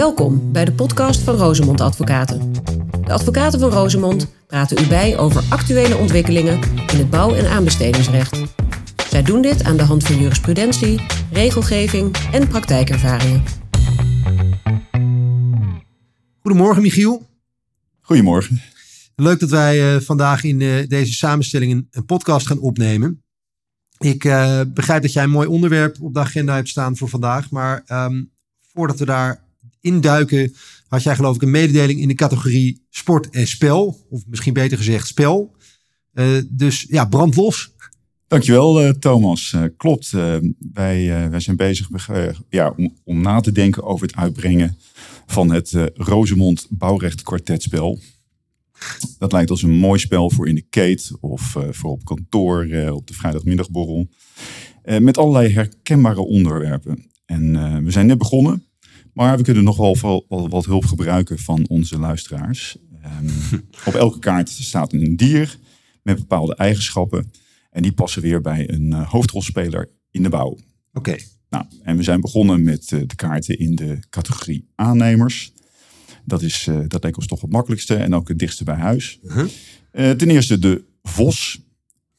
Welkom bij de podcast van Rosemond Advocaten. De advocaten van Rosemond praten u bij over actuele ontwikkelingen in het bouw- en aanbestedingsrecht. Zij doen dit aan de hand van jurisprudentie, regelgeving en praktijkervaringen. Goedemorgen Michiel. Goedemorgen. Leuk dat wij uh, vandaag in uh, deze samenstelling een, een, podcast gaan opnemen. Ik uh, begrijp dat jij een mooi onderwerp op de agenda hebt staan voor vandaag. Maar um, voordat we daar induiken, had jij geloof ik een mededeling in de categorie sport en spel. Of misschien beter gezegd spel. dus ja, brand los. Dankjewel Thomas. klopt, wij, wij zijn bezig ja, om, om na te denken over het uitbrengen van het Rosemond Bouwrecht Kwartetspel. Dat lijkt als een mooi spel voor in de kate of voor op kantoor op de vrijdagmiddagborrel. Met allerlei herkenbare onderwerpen. En we zijn net begonnen, maar we kunnen nog wel, wat hulp gebruiken van onze luisteraars. Um, op elke kaart staat een dier met bepaalde eigenschappen. En die passen weer bij een hoofdrolspeler in de bouw. Oké. Nou, en we zijn begonnen met de kaarten in de categorie aannemers. Dat, is, uh, dat leek ons toch het makkelijkste en ook het dichtste bij huis. Uh -huh. uh, ten eerste de vos.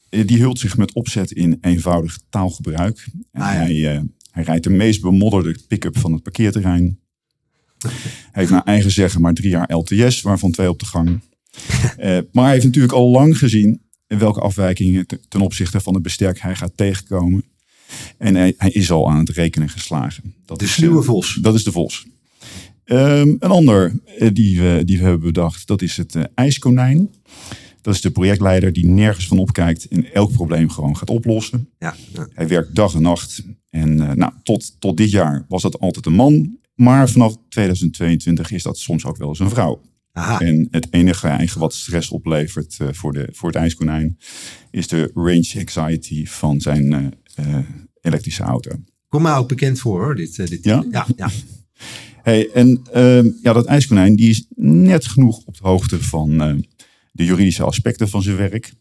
Eh, die hult zich met opzet in eenvoudig taalgebruik. En ah, ja. hij, eh, hij rijdt de meest bemodderde pick-up van het parkeerterrein. hij heeft naar eigen zeggen maar drie jaar LTS, waarvan twee op de gang. maar hij heeft natuurlijk al lang gezien welke afwijkingen ten opzichte van het besterk hij gaat tegenkomen. En hij, hij, is al aan het rekenen geslagen. Dat de is sluwe vos. Dat is de vos. Um, een ander uh, die, we, die we hebben bedacht, dat is het uh, ijskonijn. Dat is de projectleider die nergens van opkijkt en elk probleem gewoon gaat oplossen. Ja, ja. Hij werkt dag en nacht. En uh, nou, tot, tot dit jaar was dat altijd een man. Maar vanaf 2022 is dat soms ook wel eens een vrouw. Aha. En het enige eigen wat stress oplevert voor, de, voor het ijskonijn is de range anxiety van zijn elektrische auto. Kom mij ook bekend voor hoor. Dit, dit, ja? Ja, ja. Hey, en uh, ja, dat ijskonijn die is net genoeg op de hoogte van de juridische aspecten van zijn werk.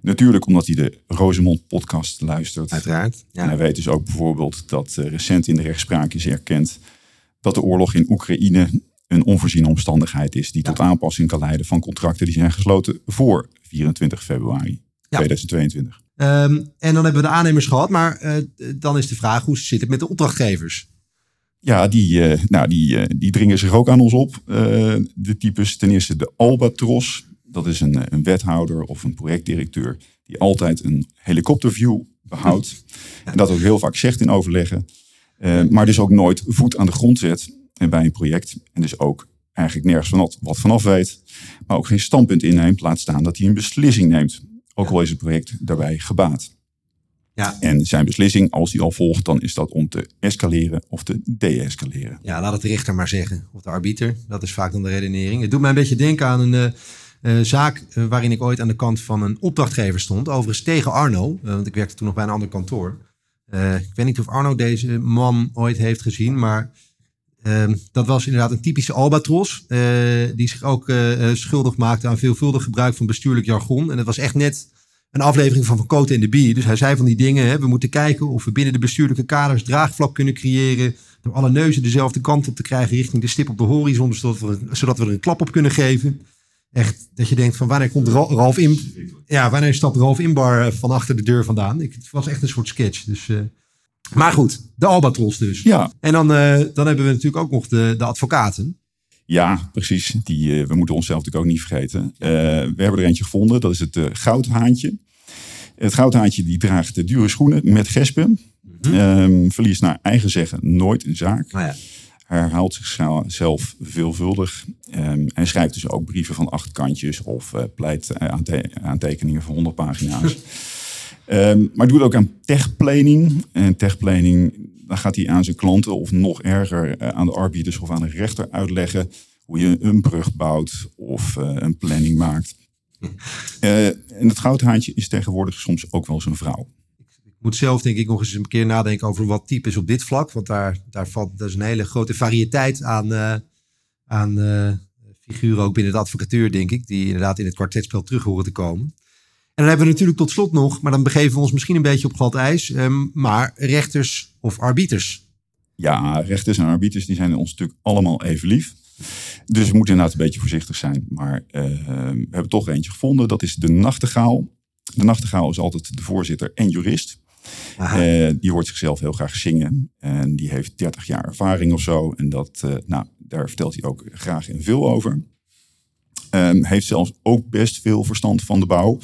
Natuurlijk omdat hij de Rosemond podcast luistert. Uiteraard. Ja. En hij weet dus ook bijvoorbeeld dat uh, recent in de rechtspraak is erkend dat de oorlog in Oekraïne een onvoorziene omstandigheid is die ja. tot aanpassing kan leiden van contracten die zijn gesloten voor 24 februari ja. 2022. Um, en dan hebben we de aannemers gehad, maar dan is de vraag hoe zit het met de opdrachtgevers? Ja, die, uh, nou, die, uh, die dringen zich ook aan ons op. De types, ten eerste de Albatros. Dat is een, een wethouder of een projectdirecteur die altijd een helikopterview behoudt. En dat ook heel vaak zegt in overleggen. maar dus ook nooit voet aan de grond zet bij een project. En dus ook eigenlijk nergens van wat vanaf weet. Maar ook geen standpunt inneemt. Laat staan dat hij een beslissing neemt. Ook al is het project daarbij gebaat. Ja. En zijn beslissing, als die al volgt, dan is dat om te escaleren of te de-escaleren. Ja, laat het de rechter maar zeggen. Of de arbiter. Dat is vaak dan de redenering. Het doet mij een beetje denken aan een uh, uh, zaak uh, waarin ik ooit aan de kant van een opdrachtgever stond. Overigens tegen Arno, want ik werkte toen nog bij een ander kantoor. ik weet niet of Arno deze man ooit heeft gezien, maar ehm, dat was inderdaad een typische albatros. die zich ook schuldig maakte aan veelvuldig gebruik van bestuurlijk jargon. En het was echt net een aflevering van Van Koten en de Bier. Dus hij zei van die dingen, hè, we moeten kijken of we binnen de bestuurlijke kaders draagvlak kunnen creëren. Door alle neuzen dezelfde kant op te krijgen richting de stip op de horizon, zodat we er een klap op kunnen geven. Echt, dat je denkt van wanneer komt Ralf in, ja, wanneer stapt Ralf Inbar eh, van achter de deur vandaan? Ik, het was echt een soort sketch. Dus, uh, maar goed, de Albatros dus. Ja. En dan, uh, dan hebben we natuurlijk ook nog de, de advocaten. Ja, precies. Die, uh, we moeten onszelf natuurlijk ook niet vergeten. We hebben er eentje gevonden. Dat is het goudhaantje. Het goudhaantje die draagt de dure schoenen met gespen. Mm -hmm. um, verliest naar eigen zeggen nooit een zaak. Oh ja. Herhaalt zichzelf veelvuldig. Um, en schrijft dus ook brieven van acht kantjes of pleit aantekeningen van 100 pagina's. um, maar doet ook aan techplanning. En techplanning dan gaat hij aan zijn klanten of nog erger aan de arbiters of aan de rechter uitleggen hoe je een brug bouwt of uh, een planning maakt. Uh, en het goudhaantje is tegenwoordig soms ook wel zijn vrouw. Moet zelf denk ik nog eens een keer nadenken over wat types op dit vlak. Want daar, daar valt dus een hele grote variëteit aan, uh, aan figuren ook binnen de advocatuur, denk ik. Die inderdaad in het kwartetspel terug horen te komen. En dan hebben we natuurlijk tot slot nog, maar dan begeven we ons misschien een beetje op glad ijs, um, maar rechters of arbiters. Ja, rechters en arbiters die zijn ons natuurlijk allemaal even lief. Dus we moeten inderdaad een beetje voorzichtig zijn. Maar uh, we hebben toch eentje gevonden. Dat is de nachtegaal. De nachtegaal is altijd de voorzitter en jurist. Uh, die hoort zichzelf heel graag zingen. En die heeft 30 jaar ervaring of zo. En dat, uh, nou, daar vertelt hij ook graag en veel over. Um, heeft zelfs ook best veel verstand van de bouw.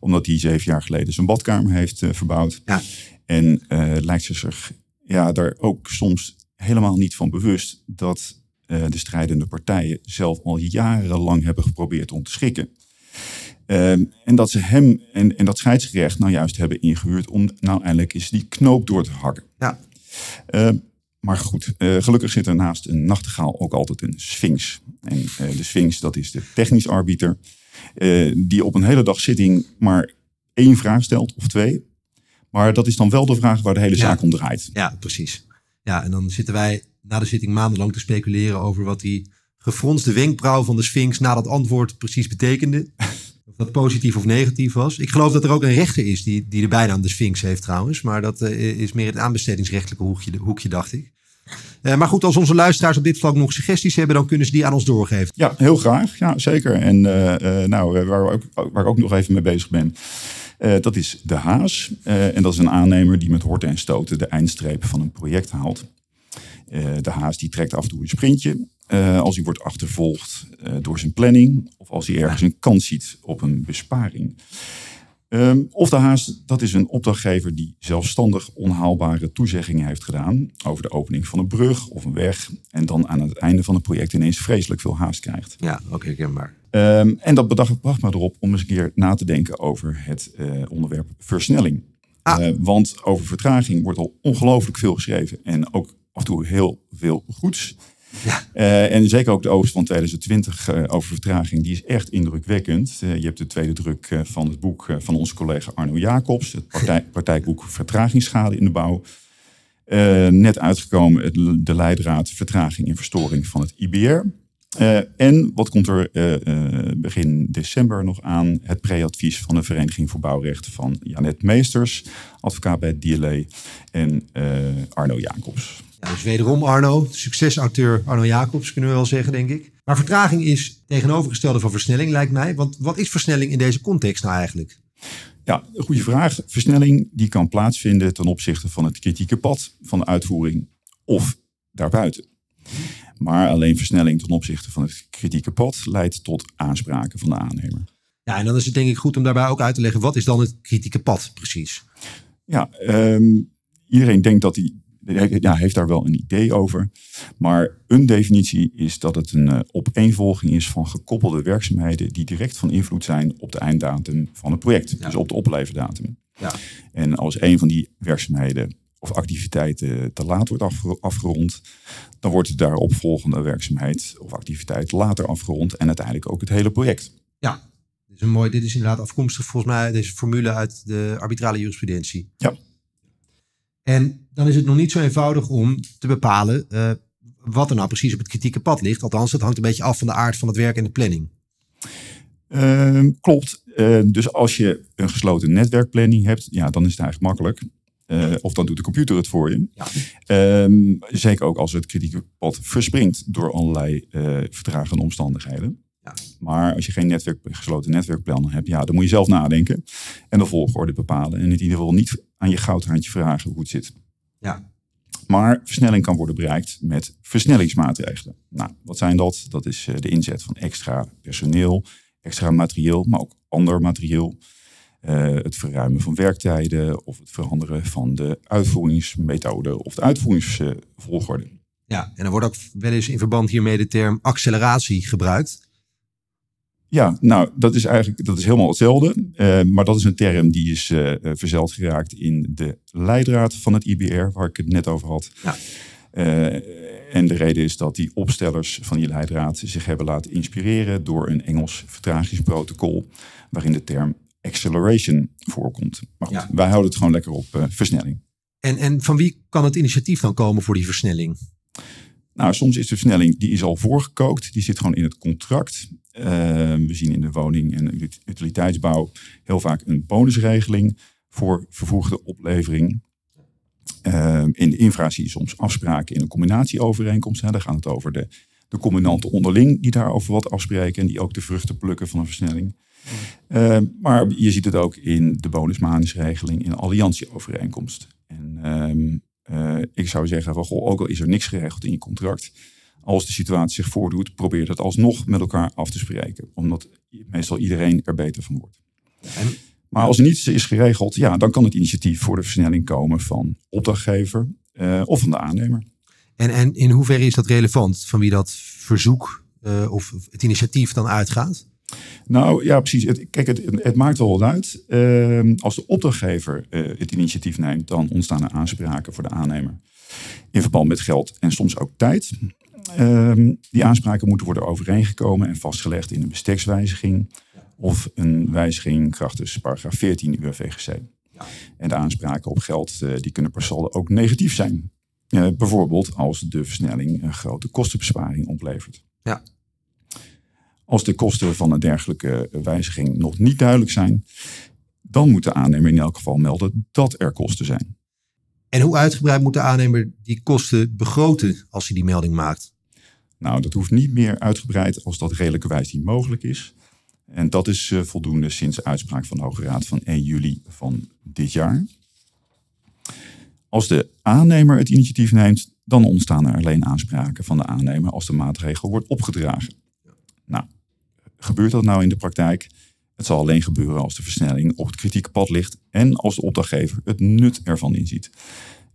Omdat hij zeven jaar geleden zijn badkamer heeft uh, verbouwd. Ja. En lijkt ze zich ja, daar ook soms helemaal niet van bewust dat de strijdende partijen zelf al jarenlang hebben geprobeerd om te schikken. Um, en dat ze hem en, en dat scheidsgerecht nou juist hebben ingehuurd om nou eindelijk eens die knoop door te hakken. Ja. Uh, maar goed, uh, gelukkig zit er naast een nachtegaal ook altijd een sphinx. En uh, de sphinx, dat is de technisch arbiter, die op een hele dag zitting maar één vraag stelt of twee. Maar dat is dan wel de vraag waar de hele zaak om draait. Ja, precies. Ja, en dan zitten wij na de zitting maandenlang te speculeren over wat die gefronste wenkbrauw van de sphinx na dat antwoord precies betekende. Of dat positief of negatief was. Ik geloof dat er ook een rechter is die, die de bijnaam de Sphinx heeft trouwens. Maar dat uh, is meer het aanbestedingsrechtelijke hoekje, hoekje dacht ik. Uh, maar goed, als onze luisteraars op dit vlak nog suggesties hebben, dan kunnen ze die aan ons doorgeven. Ja, heel graag. Ja, zeker. En uh, nou, waar, ook, waar ik ook nog even mee bezig ben. dat is de Haas. en dat is een aannemer die met horten en stoten de eindstreep van een project haalt. de Haas die trekt af en toe een sprintje. Uh, als hij wordt achtervolgd uh, door zijn planning of als hij ergens een kans ziet op een besparing. Um, of de Haas, dat is een opdrachtgever die zelfstandig onhaalbare toezeggingen heeft gedaan over de opening van een brug of een weg en dan aan het einde van het project ineens vreselijk veel haast krijgt. Ja, ook herkenbaar. Um, en dat bedacht, bracht me erop om eens een keer na te denken over het uh, onderwerp versnelling. Ah. want over vertraging wordt al ongelooflijk veel geschreven en ook af en toe heel veel goeds. Ja. Uh, en zeker ook de oogst van 2020 uh, over vertraging, die is echt indrukwekkend. Uh, je hebt de tweede druk van het boek van onze collega Arno Jacobs, het partij, partijboek Vertragingsschade in de bouw. net uitgekomen het, de leidraad Vertraging en Verstoring van het IBR. en wat komt er begin december nog aan? Het preadvies van de Vereniging voor Bouwrecht van Janet Meesters, advocaat bij DLA en Arno Jacobs. Dus wederom Arno, succesauteur Arno Jacobs kunnen we wel zeggen, denk ik. Maar vertraging is tegenovergestelde van versnelling, lijkt mij. Want wat is versnelling in deze context nou eigenlijk? Ja, een goede vraag. Versnelling die kan plaatsvinden ten opzichte van het kritieke pad van de uitvoering of daarbuiten. Maar alleen versnelling ten opzichte van het kritieke pad leidt tot aanspraken van de aannemer. Ja, en dan is het denk ik goed om daarbij ook uit te leggen, wat is dan het kritieke pad precies? Ja, um, iedereen denkt dat hij ja, heeft daar wel een idee over. Maar een definitie is dat het een uh, opeenvolging is van gekoppelde werkzaamheden die direct van invloed zijn op de einddatum van het project. Dus op de opleverdatum. Ja. En als een van die werkzaamheden of activiteiten te laat wordt afgerond, dan wordt de daaropvolgende werkzaamheid of activiteit later afgerond en uiteindelijk ook het hele project. Ja, dit is, een mooi, dit is inderdaad afkomstig volgens mij deze formule uit de arbitrale jurisprudentie. Ja. En dan is het nog niet zo eenvoudig om te bepalen uh, wat er nou precies op het kritieke pad ligt. Althans, het hangt een beetje af van de aard van het werk en de planning. Uh, klopt. Uh, dus als je een gesloten netwerkplanning hebt, ja, dan is het eigenlijk makkelijk. Uh, of dan doet de computer het voor je. Ja. Ehm, zeker ook als het kritieke pad verspringt door allerlei vertragende omstandigheden. Ja. Maar als je geen netwerk, gesloten netwerkplan hebt, ja, dan moet je zelf nadenken en de volgorde bepalen. En in ieder geval niet aan je goudhaantje vragen hoe het zit. Ja. Maar versnelling kan worden bereikt met versnellingsmaatregelen. Nou, wat zijn dat? Dat is eh, de inzet van extra personeel, extra materieel, maar ook ander materieel. Uh, het verruimen van werktijden of het veranderen van de uitvoeringsmethode of de uitvoeringsvolgorde. Ja, en er wordt ook wel eens in verband hiermee de term acceleratie gebruikt. Ja, nou, dat is eigenlijk dat is helemaal hetzelfde. Uh, maar dat is een term die is uh, verzeld geraakt in de leidraad van het IBR, waar ik het net over had. Ja. Uh, en de reden is dat die opstellers van die leidraad zich hebben laten inspireren door een Engels vertragingsprotocol, waarin de term acceleration voorkomt. Maar goed, ja. wij houden het gewoon lekker op versnelling. En, en van wie kan het initiatief dan komen voor die versnelling? Nou, soms is de versnelling, die is al voorgekookt. Die zit gewoon in het contract. Uh, we zien in de woning- en utiliteitsbouw heel vaak een bonusregeling voor vervoegde oplevering. Ehm, in de infra zie je soms afspraken in een combinatieovereenkomst. Hè. Daar gaat het over de, de combinanten onderling die daarover wat afspreken en die ook de vruchten plukken van een versnelling. Ehm, maar je ziet het ook in de bonusmanisregeling in een alliantieovereenkomst. En ehm, eh, ik zou zeggen, van, goh, ook al is er niks geregeld in je contract, als de situatie zich voordoet, probeer dat alsnog met elkaar af te spreken. Omdat meestal iedereen er beter van wordt. En, Maar als er niets is geregeld, ja, dan kan het initiatief voor de versnelling komen van opdrachtgever eh, of van de aannemer. en, en in hoeverre is dat relevant van wie dat verzoek eh, of het initiatief dan uitgaat? Nou ja, precies. Het, kijk, het, het maakt wel wat uit. Ehm, als de opdrachtgever eh, het initiatief neemt, dan ontstaan er aanspraken voor de aannemer. In verband met geld en soms ook tijd. Ehm, die aanspraken moeten worden overeengekomen en vastgelegd in een bestekswijziging of een wijziging krachtens paragraaf 14 UWVGC. En de aanspraken op geld eh, die kunnen per saldo ook negatief zijn. Eh, bijvoorbeeld als de versnelling een grote kostenbesparing oplevert. Ja. Als de kosten van een dergelijke wijziging nog niet duidelijk zijn, dan moet de aannemer in elk geval melden dat er kosten zijn. En hoe uitgebreid moet de aannemer die kosten begroten als hij die melding maakt? Nou, dat hoeft niet meer uitgebreid als dat redelijkerwijs niet mogelijk is. En dat is eh, voldoende sinds de uitspraak van de Hoge Raad van 1 juli van dit jaar. Als de aannemer het initiatief neemt, dan ontstaan er alleen aanspraken van de aannemer als de maatregel wordt opgedragen. Nou, gebeurt dat nou in de praktijk? Het zal alleen gebeuren als de versnelling op het kritieke pad ligt en als de opdrachtgever het nut ervan inziet.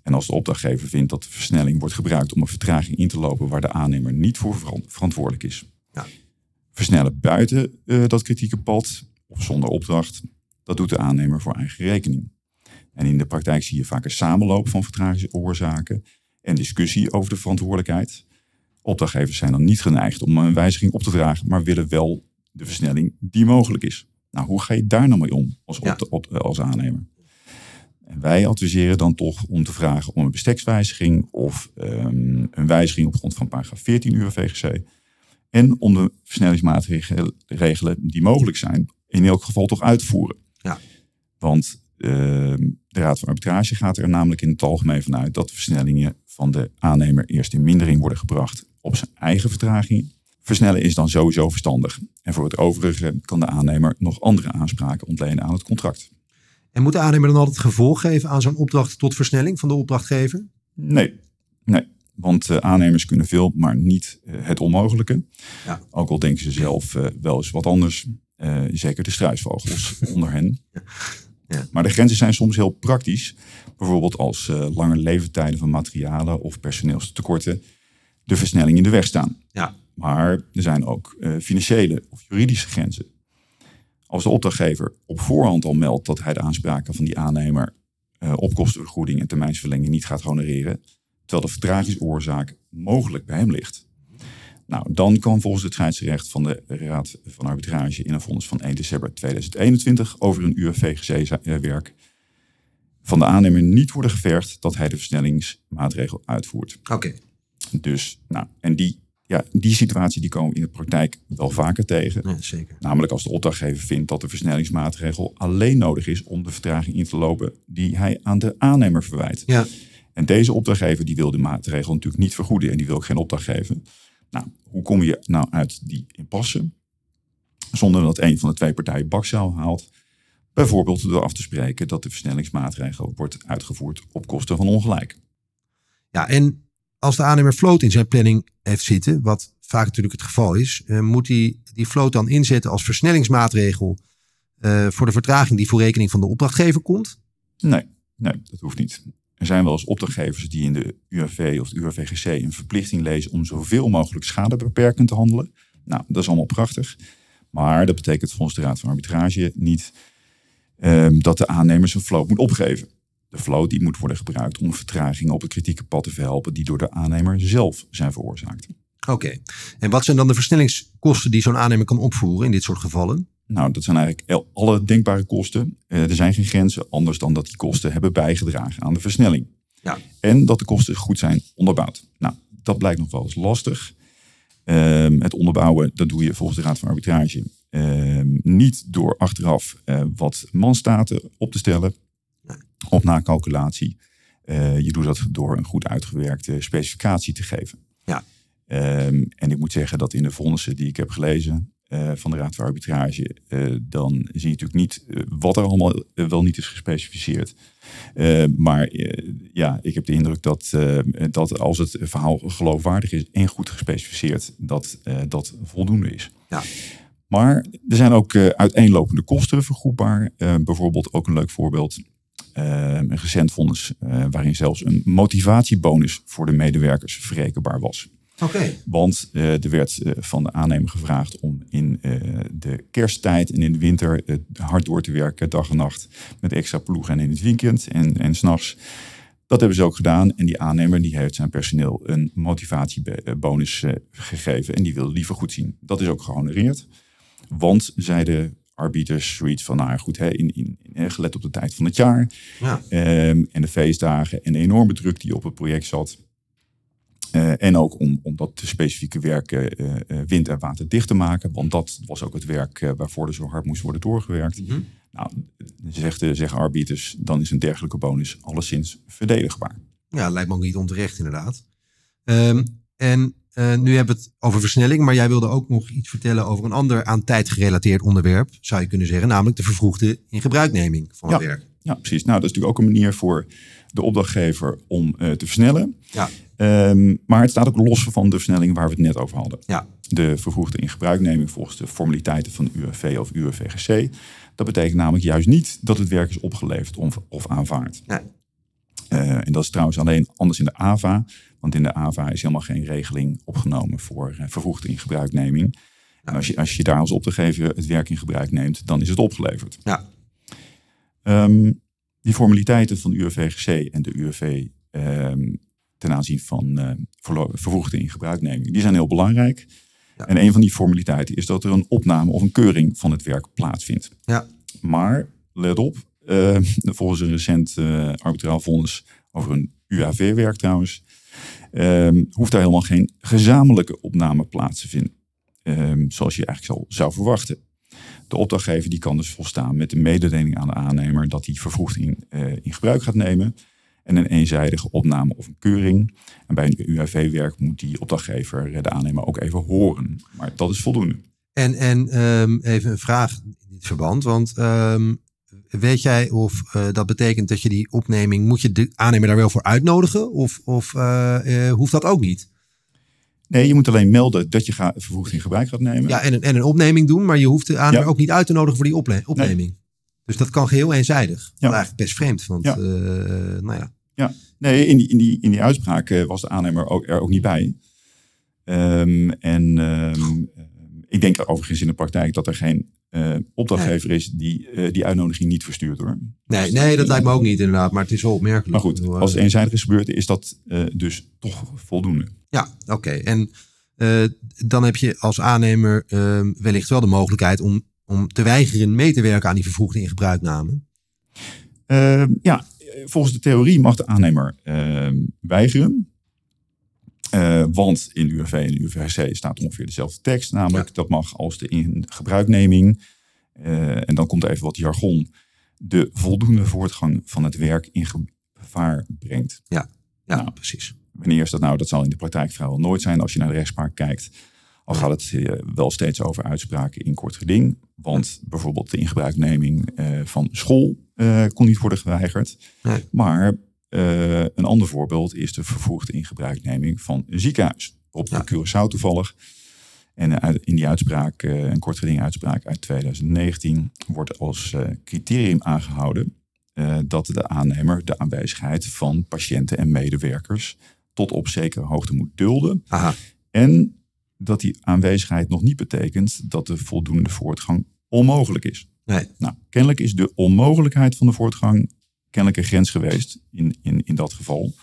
En als de opdrachtgever vindt dat de versnelling wordt gebruikt om een vertraging in te lopen waar de aannemer niet voor veran- verantwoordelijk is. Ja. Versnellen buiten eh, dat kritieke pad of zonder opdracht, dat doet de aannemer voor eigen rekening. En in de praktijk zie je vaak een samenloop van vertragingsoorzaken en discussie over de verantwoordelijkheid. Opdrachtgevers zijn dan niet geneigd om een wijziging op te dragen, maar willen wel de versnelling die mogelijk is. Nou, hoe ga je daar nou mee om als, Ja. op- op- als aannemer? En wij adviseren dan toch om te vragen om een bestekswijziging of ehm, een wijziging op grond van paragraaf 14 uur VGC. En om de versnellingsmaatregelen die mogelijk zijn, in elk geval toch uit te voeren. Ja. Want de Raad van Arbitrage gaat er namelijk in het algemeen vanuit dat de versnellingen van de aannemer eerst in mindering worden gebracht op zijn eigen vertraging. Versnellen is dan sowieso verstandig. En voor het overige kan de aannemer nog andere aanspraken ontlenen aan het contract. En moet de aannemer dan altijd gevolg geven aan zo'n opdracht tot versnelling van de opdrachtgever? Nee, nee. Want eh, aannemers kunnen veel, maar niet eh, het onmogelijke. Ja. Ook al denken ze zelf eh, wel eens wat anders. Zeker de struisvogels onder hen. Ja. Maar de grenzen zijn soms heel praktisch. Bijvoorbeeld als eh, lange leeftijden van materialen of personeelstekorten de versnelling in de weg staan. Ja. Maar er zijn ook eh, financiële of juridische grenzen. Als de opdrachtgever op voorhand al meldt dat hij de aanspraken van die aannemer eh, op kostenvergoeding en termijnsverlenging niet gaat honoreren, terwijl de vertragingsoorzaak mogelijk bij hem ligt. Nou, dan kan volgens het scheidsrecht van de Raad van Arbitrage in een vonnis van 1 december 2021 over een UFVGC-werk van de aannemer niet worden gevergd dat hij de versnellingsmaatregel uitvoert. Oké. Dus, nou, en die, ja, die situatie die komen we in de praktijk wel vaker tegen. Ja, zeker. Namelijk als de opdrachtgever vindt dat de versnellingsmaatregel alleen nodig is om de vertraging in te lopen die hij aan de aannemer verwijt. Ja. En deze opdrachtgever die wil de maatregel natuurlijk niet vergoeden en die wil ook geen opdracht geven. Nou, hoe kom je nou uit die impasse? Zonder dat een van de twee partijen bakzaal haalt. Bijvoorbeeld door af te spreken dat de versnellingsmaatregel wordt uitgevoerd op kosten van ongelijk. Ja, en als de aannemer float in zijn planning heeft zitten, wat vaak natuurlijk het geval is, eh, moet hij die float dan inzetten als versnellingsmaatregel eh, voor de vertraging die voor rekening van de opdrachtgever komt? Nee, nee, dat hoeft niet. Er zijn wel eens opdrachtgevers die in de UAV of de UAVGC een verplichting lezen om zoveel mogelijk schadebeperkend te handelen. Nou, dat is allemaal prachtig. Maar dat betekent volgens de Raad van Arbitrage niet ehm, dat de aannemer zijn float moet opgeven. De float die moet worden gebruikt om vertragingen op het kritieke pad te verhelpen die door de aannemer zelf zijn veroorzaakt. Oké. En wat zijn dan de versnellingskosten die zo'n aannemer kan opvoeren in dit soort gevallen? Nou, dat zijn eigenlijk alle denkbare kosten. Eh, er zijn geen grenzen, anders dan dat die kosten hebben bijgedragen aan de versnelling. Ja. En dat de kosten goed zijn onderbouwd. Nou, dat blijkt nog wel eens lastig. Ehm, het onderbouwen, dat doe je volgens de Raad van Arbitrage ehm, niet door achteraf eh, wat manstaten op te stellen op nakalculatie. Eh, je doet dat door een goed uitgewerkte specificatie te geven. Ja. Ehm, en ik moet zeggen dat in de vonnissen die ik heb gelezen eh, van de Raad voor Arbitrage, eh, dan zie je natuurlijk niet eh, wat er allemaal wel niet is gespecificeerd. Maar ja, ik heb de indruk dat, dat als het verhaal geloofwaardig is en goed gespecificeerd, dat dat voldoende is. Ja. Maar er zijn ook uiteenlopende kosten vergoedbaar. Bijvoorbeeld ook een leuk voorbeeld. een recent vonnis waarin zelfs een motivatiebonus voor de medewerkers verrekenbaar was. Oké. Want eh, er werd eh, van de aannemer gevraagd om in eh, de kersttijd en in de winter hard door te werken, dag en nacht, met extra ploegen en in het weekend en, en s'nachts. Dat hebben ze ook gedaan en die aannemer die heeft zijn personeel een motivatiebonus gegeven en die wil liever goed zien. Dat is ook gehonoreerd. Want zeiden arbiters zoiets van, nou goed, hè, in, in, in, gelet op de tijd van het jaar Ja. ehm, en de feestdagen en de enorme druk die op het project zat. Eh, en ook om, om dat specifieke werk eh, eh, wind- en waterdicht te maken. Want dat was ook het werk waarvoor er zo hard moest worden doorgewerkt. Mhm. Nou, zegt, zeggen arbiters, dan is een dergelijke bonus alleszins verdedigbaar. Ja, lijkt me ook niet onterecht inderdaad. Ehm, en nu hebben we het over versnelling, maar jij wilde ook nog iets vertellen over een ander aan tijd gerelateerd onderwerp, zou je kunnen zeggen, namelijk de vervroegde ingebruikneming van het Ja. werk. Ja, precies. Nou, dat is natuurlijk ook een manier voor de opdrachtgever om eh, te versnellen. Ja. Ehm, maar het staat ook los van de versnelling waar we het net over hadden. Ja. De vervroegde ingebruikneming volgens de formaliteiten van UWV of UWVGC. Dat betekent namelijk juist niet dat het werk is opgeleverd of, of aanvaard. Nee. Eh, en dat is trouwens alleen anders in de AVA. Want in de AVA is helemaal geen regeling opgenomen voor eh, vervroegde ingebruikneming. En als je, als je daar als opdrachtgever het werk in gebruik neemt, dan is het opgeleverd. Ja. Ehm, die formaliteiten van de UWVGC en de UWV ehm, ten aanzien van eh, verlo- vervroegde ingebruikneming, die zijn heel belangrijk. Ja. En een van die formaliteiten is dat er een opname of een keuring van het werk plaatsvindt. Ja. Maar, let op, volgens een recent eh, arbitraal vonnis over een UAV-werk trouwens, hoeft daar helemaal geen gezamenlijke opname plaats te vinden. Ehm, zoals je eigenlijk al zou verwachten. De opdrachtgever die kan dus volstaan met de mededeling aan de aannemer dat hij vervroegd in, eh, in gebruik gaat nemen. En een eenzijdige opname of een keuring. En bij een UAV-werk moet die opdrachtgever eh, de aannemer ook even horen. Maar dat is voldoende. En, en ehm, even een vraag in dit verband, want ehm, weet jij of eh, dat betekent dat je die opneming, moet je de aannemer daar wel voor uitnodigen of, of hoeft dat ook niet? Nee, je moet alleen melden dat je ga, vervroegd in gebruik gaat nemen. Ja, en een, en een opneming doen, maar je hoeft de aannemer Ja. ook niet uit te nodigen voor die ople- opneming. Dus dat kan geheel eenzijdig. Ja. Eigenlijk best vreemd, want Ja. eh, nou ja. Nee, in die, in die, in die uitspraak eh, was de aannemer ook, er ook niet bij. Ehm, en ehm, eh, ik denk overigens in de praktijk dat er geen eh, opdrachtgever is die eh, die uitnodiging niet verstuurt hoor. Nee, nee, dat lijkt me ook niet inderdaad, maar het is wel opmerkelijk. Maar goed, eh, als het eenzijdig is gebeurd, is dat eh, dus toch voldoende. Ja, oké. En eh, dan heb je als aannemer ehm, wellicht wel de mogelijkheid om, om te weigeren mee te werken aan die vervroegde ingebruikname. Ehm, ja, eh, volgens de theorie mag de aannemer ehm, weigeren. Eh, want in UWV en UVC staat ongeveer dezelfde tekst. Namelijk, dat mag als de in gebruikneming, eh, en dan komt even wat jargon, de voldoende voortgang van het werk in gevaar brengt. Ja, Nou. precies. Wanneer is dat nou? Dat zal in de praktijk vrijwel nooit zijn als je naar de rechtspraak kijkt. Al gaat het eh, wel steeds over uitspraken in kort geding. Want bijvoorbeeld de ingebruikneming van school kon niet worden geweigerd. Nee. Maar eh, een ander voorbeeld is de vervroegde ingebruikneming van een ziekenhuis. Op Ja. Curaçao toevallig. En eh, in die uitspraak, eh, een kort geding uitspraak uit 2019, wordt als criterium aangehouden eh, dat de aannemer de aanwezigheid van patiënten en medewerkers tot op zekere hoogte moet dulden. Aha. En dat die aanwezigheid nog niet betekent dat de voldoende voortgang onmogelijk is. Nee. Nou, kennelijk is de onmogelijkheid van de voortgang kennelijk een grens geweest in, in, in dat geval.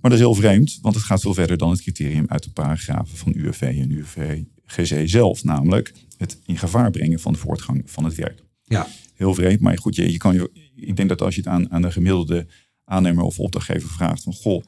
Maar dat is heel vreemd, want het gaat veel verder dan het criterium uit de paragrafen van UWV en UWV-GC zelf. Namelijk het in gevaar brengen van de voortgang van het werk. Ja. Heel vreemd, maar goed, je, je kan je, ik denk dat als je het aan, aan de gemiddelde aannemer of opdrachtgever vraagt van goh,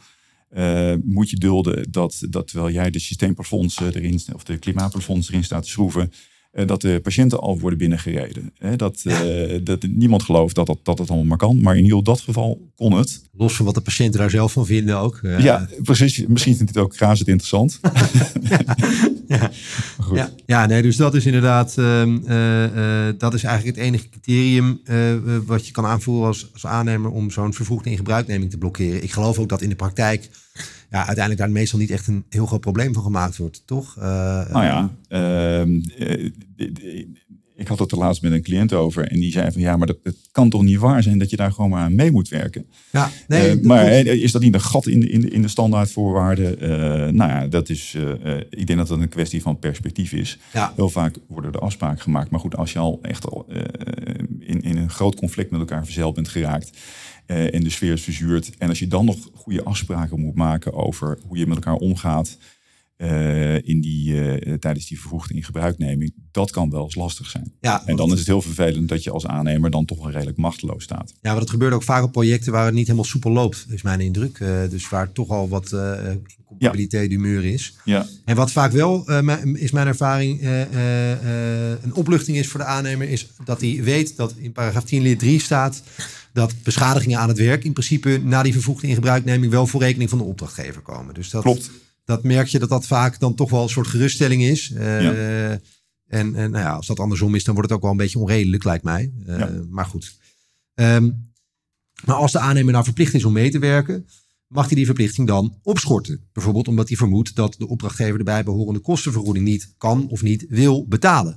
eh, moet je dulden dat, dat terwijl jij de systeemplafonds eh, erin, of de klimaatplafonds erin staat te schroeven, dat de patiënten al worden binnengereden. Dat, eh, dat niemand gelooft dat, dat, dat het allemaal maar kan. Maar in heel dat geval kon het. Los van wat de patiënten daar zelf van vinden ook. Eh, Ja, precies. Misschien vindt het ook razend interessant. ja. Goed. Ja, ja, nee, dus dat is inderdaad, ehm, eh, eh, dat is eigenlijk het enige criterium eh, eh, wat je kan aanvoeren als, als aannemer om zo'n vervroegde ingebruikneming te blokkeren. Ik geloof ook dat in de praktijk ja, uiteindelijk daar meestal niet echt een heel groot probleem van gemaakt wordt, toch? Eh, Nou ja, ehm, eh, ik had het er laatst met een cliënt over. En die zei van ja, maar dat, het kan toch niet waar zijn dat je daar gewoon maar aan mee moet werken. ja, nee, Eh, maar is dat niet een gat in de, in de, in de standaardvoorwaarden? Nou ja, dat is, ik denk dat dat een kwestie van perspectief is. ja, Heel vaak worden er afspraken gemaakt. Maar goed, als je al echt al, in, in een groot conflict met elkaar verzeild bent geraakt. Eh, en de sfeer is verzuurd. En als je dan nog goede afspraken moet maken over hoe je met elkaar omgaat. Eh, in die, eh, tijdens die vervroegde ingebruikneming. Dat kan wel eens lastig zijn. ja, En dan is het heel vervelend dat je als aannemer dan toch wel redelijk machteloos staat. Ja, maar dat gebeurt ook vaak op projecten waar het niet helemaal soepel loopt, is mijn indruk. Eh, dus waar toch al wat eh incompatibiliteit humeur is. Ja, En wat vaak wel, is mijn ervaring, een opluchting is voor de aannemer, is dat hij weet dat in paragraaf 10 lid 3 staat dat beschadigingen aan het werk in principe na die vervoegde ingebruikneming wel voor rekening van de opdrachtgever komen. Dus dat, klopt. Dat merk je dat dat vaak dan toch wel een soort geruststelling is. Eh, Ja. En, en nou ja, als dat andersom is, dan wordt het ook wel een beetje onredelijk, lijkt mij. Eh, Ja. Maar goed. Ehm, maar als de aannemer nou verplicht is om mee te werken, mag hij die verplichting dan opschorten. Bijvoorbeeld omdat hij vermoedt dat de opdrachtgever de bijbehorende kostenvergoeding niet kan of niet wil betalen.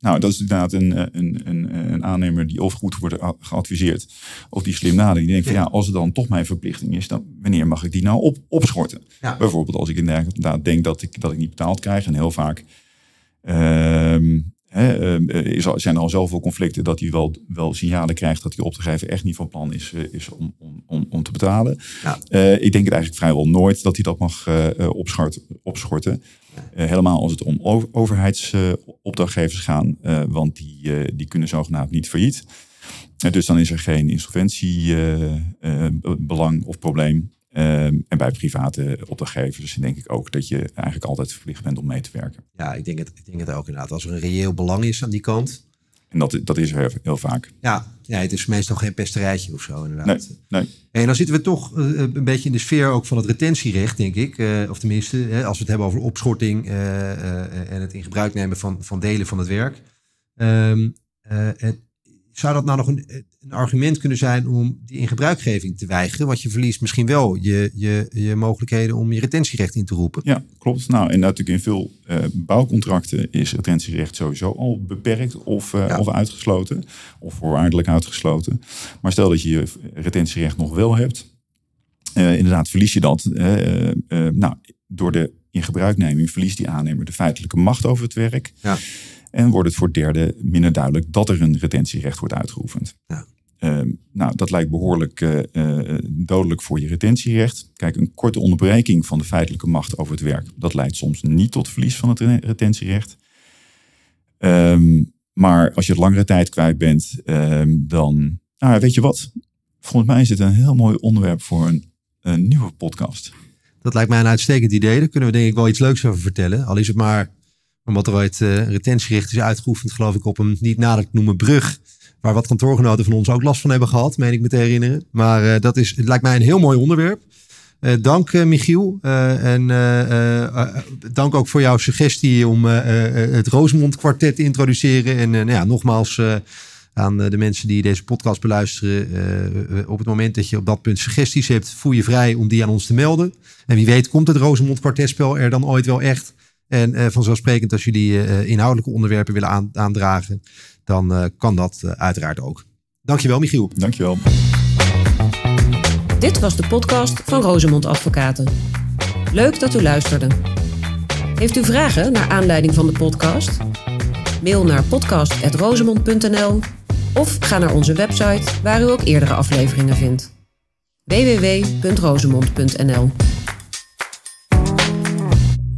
Nou, dat is inderdaad een, eh, een, een, een aannemer die of goed wordt geadviseerd, of die slim nadenkt. Die denkt van Ja. als het dan toch mijn verplichting is, dan wanneer mag ik die nou op, opschorten? Ja. Bijvoorbeeld als ik inderdaad denk dat ik, dat ik niet betaald krijg. En heel vaak ehm, hè, ehm, is al, zijn er al zoveel conflicten dat hij wel, wel signalen krijgt dat die opdrachtgever echt niet van plan is, eh, is om, om, om, om te betalen. Ja. Eh, ik denk het eigenlijk vrijwel nooit dat hij dat mag eh, eh, opschort, opschorten. Eh, helemaal als het om over- overheidsopdrachtgevers gaan, eh, want die, eh, die kunnen zogenaamd niet failliet. Dus dan is er geen insolventiebelang of probleem. En bij private opdrachtgevers denk ik ook dat je eigenlijk altijd verplicht bent om mee te werken. Ja, ik denk het, ik denk het ook inderdaad. Als er een reëel belang is aan die kant. En dat, dat is er heel, vaak. Ja, ja, het is meestal geen pesterijtje of zo inderdaad. Nee, nee. En dan zitten we toch eh, een beetje in de sfeer ook van het retentierecht, denk ik. Eh, of tenminste, als we het hebben over opschorting eh, eh, en het in gebruik nemen van, van delen van het werk. Ehm, eh, het- zou dat nou nog een, een argument kunnen zijn om die in gebruikgeving te weigeren? Want je verliest misschien wel je, je, je mogelijkheden om je retentierecht in te roepen. Ja, klopt. Nou, en natuurlijk in veel eh, bouwcontracten is retentierecht sowieso al beperkt of, eh, Ja. of uitgesloten. Of voorwaardelijk uitgesloten. Maar stel dat je je retentierecht nog wel hebt. eh, inderdaad, verlies je dat. nou, door de ingebruikneming verliest die aannemer de feitelijke macht over het werk. Ja. En wordt het voor derde minder duidelijk dat er een retentierecht wordt uitgeoefend. Ja. Ehm, nou, dat lijkt behoorlijk eh, eh, dodelijk voor je retentierecht. Kijk, een korte onderbreking van de feitelijke macht over het werk, dat leidt soms niet tot verlies van het re- retentierecht. Ehm, maar als je het langere tijd kwijt bent, ehm, dan, nou, weet je wat? Volgens mij is dit een heel mooi onderwerp voor een, een nieuwe podcast. Dat lijkt mij een uitstekend idee. Daar kunnen we denk ik wel iets leuks over vertellen. Al is het maar omdat er ooit een retentierecht is uitgeoefend, geloof ik, op een niet nader te noemen brug. Waar wat kantoorgenoten van ons ook last van hebben gehad, meen ik me te herinneren. Maar eh, dat is, het lijkt mij een heel mooi onderwerp. Eh, dank Michiel. En dank ook voor jouw suggestie om het Rosemond kwartet te introduceren. En nou ja, nogmaals aan de mensen die deze podcast beluisteren. op het moment dat je op dat punt suggesties hebt, voel je vrij om die aan ons te melden. En wie weet komt het Rosemond kwartetspel er dan ooit wel echt. En eh, vanzelfsprekend als jullie eh, inhoudelijke onderwerpen willen aan- aandragen, dan eh, kan dat eh, uiteraard ook. Dankjewel Michiel. Dankjewel. Dit was de podcast van Rosemond Advocaten. Leuk dat u luisterde. Heeft u vragen naar aanleiding van de podcast? Mail naar podcast.rosemond.nl of ga naar onze website waar u ook eerdere afleveringen vindt. www.rosemond.nl